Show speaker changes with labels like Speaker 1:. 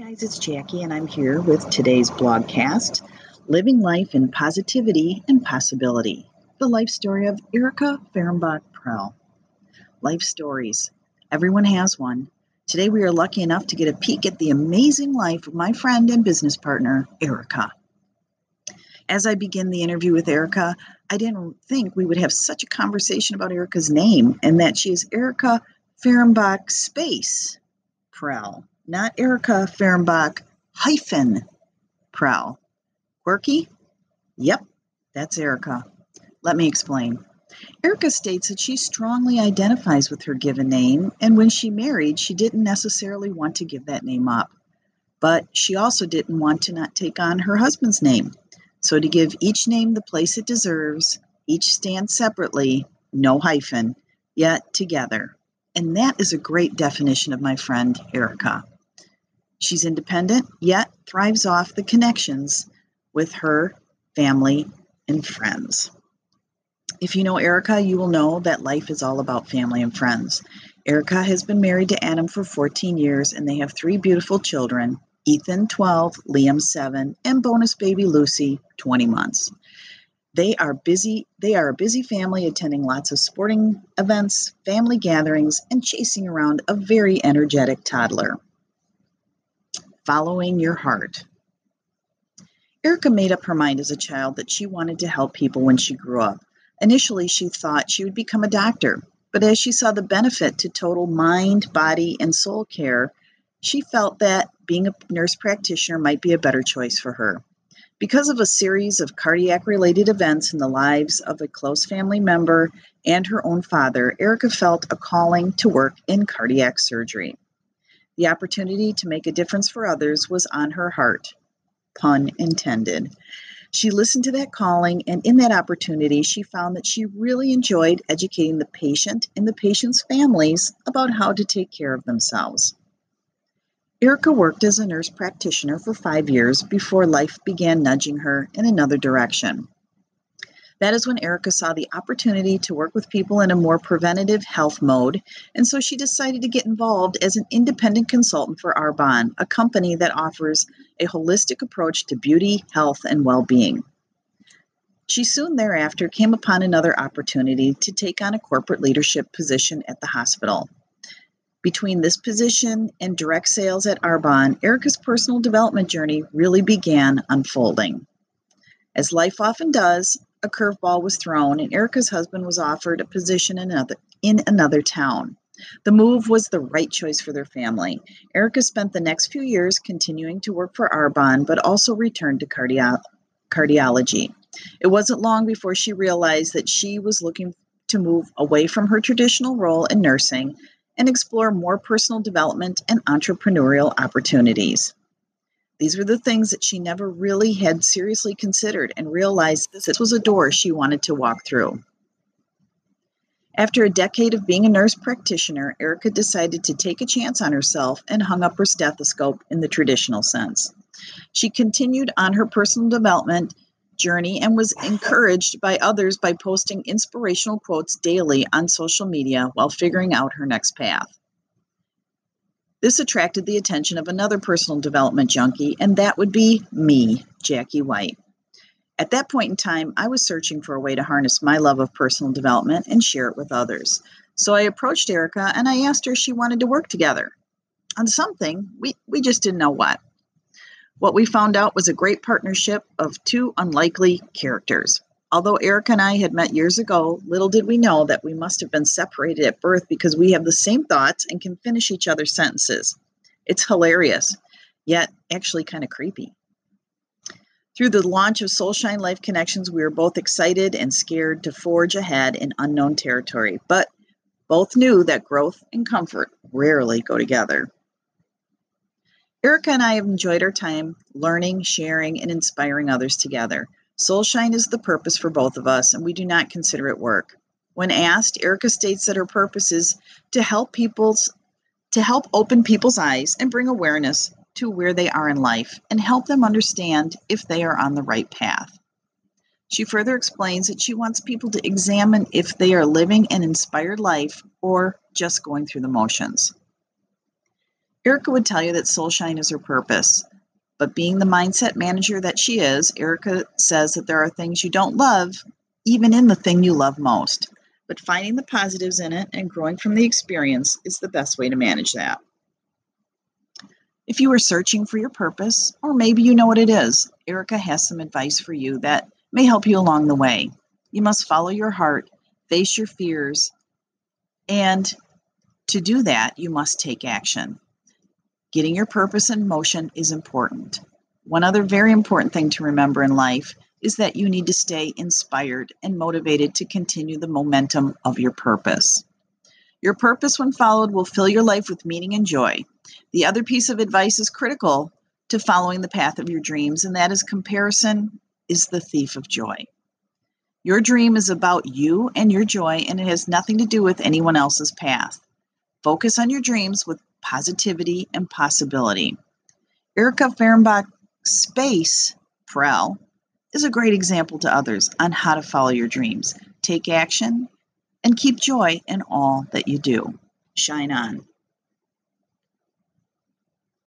Speaker 1: guys, it's Jackie, and I'm here with today's blogcast Living Life in Positivity and Possibility the life story of Erika Fehrenbach Prell. Life stories. Everyone has one. Today, we are lucky enough to get a peek at the amazing life of my friend and business partner, Erika. As I begin the interview with Erika, I didn't think we would have such a conversation about Erika's name and that she is Erika Fehrenbach Space Prell not Erika Fehrenbach hyphen Prell. Quirky? Yep, that's Erika. Let me explain. Erika states that she strongly identifies with her given name, and when she married, she didn't necessarily want to give that name up. But she also didn't want to not take on her husband's name. So, to give each name the place it deserves, each stand separately, no hyphen, yet together. And that is a great definition of my friend Erika. She's independent, yet thrives off the connections with her family and friends. If you know Erika, you will know that life is all about family and friends. Erika has been married to Adam for 14 years and they have three beautiful children Ethan, 12, Liam, 7, and bonus baby Lucy, 20 months. They are busy, they are a busy family attending lots of sporting events, family gatherings, and chasing around a very energetic toddler following your heart. Erika made up her mind as a child that she wanted to help people when she grew up. Initially, she thought she would become a doctor, but as she saw the benefit to total mind, body, and soul care, she felt that being a nurse practitioner might be a better choice for her. Because of a series of cardiac related events in the lives of a close family member and her own father, Erika felt a calling to work in cardiac surgery. The opportunity to make a difference for others was on her heart, pun intended. She listened to that calling, and in that opportunity, she found that she really enjoyed educating the patient and the patient's families about how to take care of themselves. Erika worked as a nurse practitioner for five years before life began nudging her in another direction. That is when Erika saw the opportunity to work with people in a more preventative health mode, and so she decided to get involved as an independent consultant for Arbonne, a company that offers a holistic approach to beauty, health, and well being. She soon thereafter came upon another opportunity to take on a corporate leadership position at the hospital. Between this position and direct sales at Arbonne, Erika's personal development journey really began unfolding. As life often does, a curveball was thrown, and Erika's husband was offered a position in another, in another town. The move was the right choice for their family. Erika spent the next few years continuing to work for Arbonne, but also returned to cardio- cardiology. It wasn't long before she realized that she was looking to move away from her traditional role in nursing and explore more personal development and entrepreneurial opportunities. These were the things that she never really had seriously considered and realized this was a door she wanted to walk through. After a decade of being a nurse practitioner, Erika decided to take a chance on herself and hung up her stethoscope in the traditional sense. She continued on her personal development journey and was encouraged by others by posting inspirational quotes daily on social media while figuring out her next path. This attracted the attention of another personal development junkie, and that would be me, Jackie White. At that point in time, I was searching for a way to harness my love of personal development and share it with others. So I approached Erika and I asked her if she wanted to work together on something. We, we just didn't know what. What we found out was a great partnership of two unlikely characters. Although Erika and I had met years ago, little did we know that we must have been separated at birth because we have the same thoughts and can finish each other's sentences. It's hilarious, yet actually kind of creepy. Through the launch of Soulshine Life Connections, we were both excited and scared to forge ahead in unknown territory, but both knew that growth and comfort rarely go together. Erika and I have enjoyed our time learning, sharing, and inspiring others together. Soulshine is the purpose for both of us, and we do not consider it work. When asked, Erika states that her purpose is to help people's to help open people's eyes and bring awareness to where they are in life and help them understand if they are on the right path. She further explains that she wants people to examine if they are living an inspired life or just going through the motions. Erika would tell you that Soulshine is her purpose. But being the mindset manager that she is, Erika says that there are things you don't love, even in the thing you love most. But finding the positives in it and growing from the experience is the best way to manage that. If you are searching for your purpose, or maybe you know what it is, Erika has some advice for you that may help you along the way. You must follow your heart, face your fears, and to do that, you must take action. Getting your purpose in motion is important. One other very important thing to remember in life is that you need to stay inspired and motivated to continue the momentum of your purpose. Your purpose, when followed, will fill your life with meaning and joy. The other piece of advice is critical to following the path of your dreams, and that is comparison is the thief of joy. Your dream is about you and your joy, and it has nothing to do with anyone else's path. Focus on your dreams with positivity, and possibility. Erika Fehrenbach Space, Prell, is a great example to others on how to follow your dreams, take action, and keep joy in all that you do. Shine on.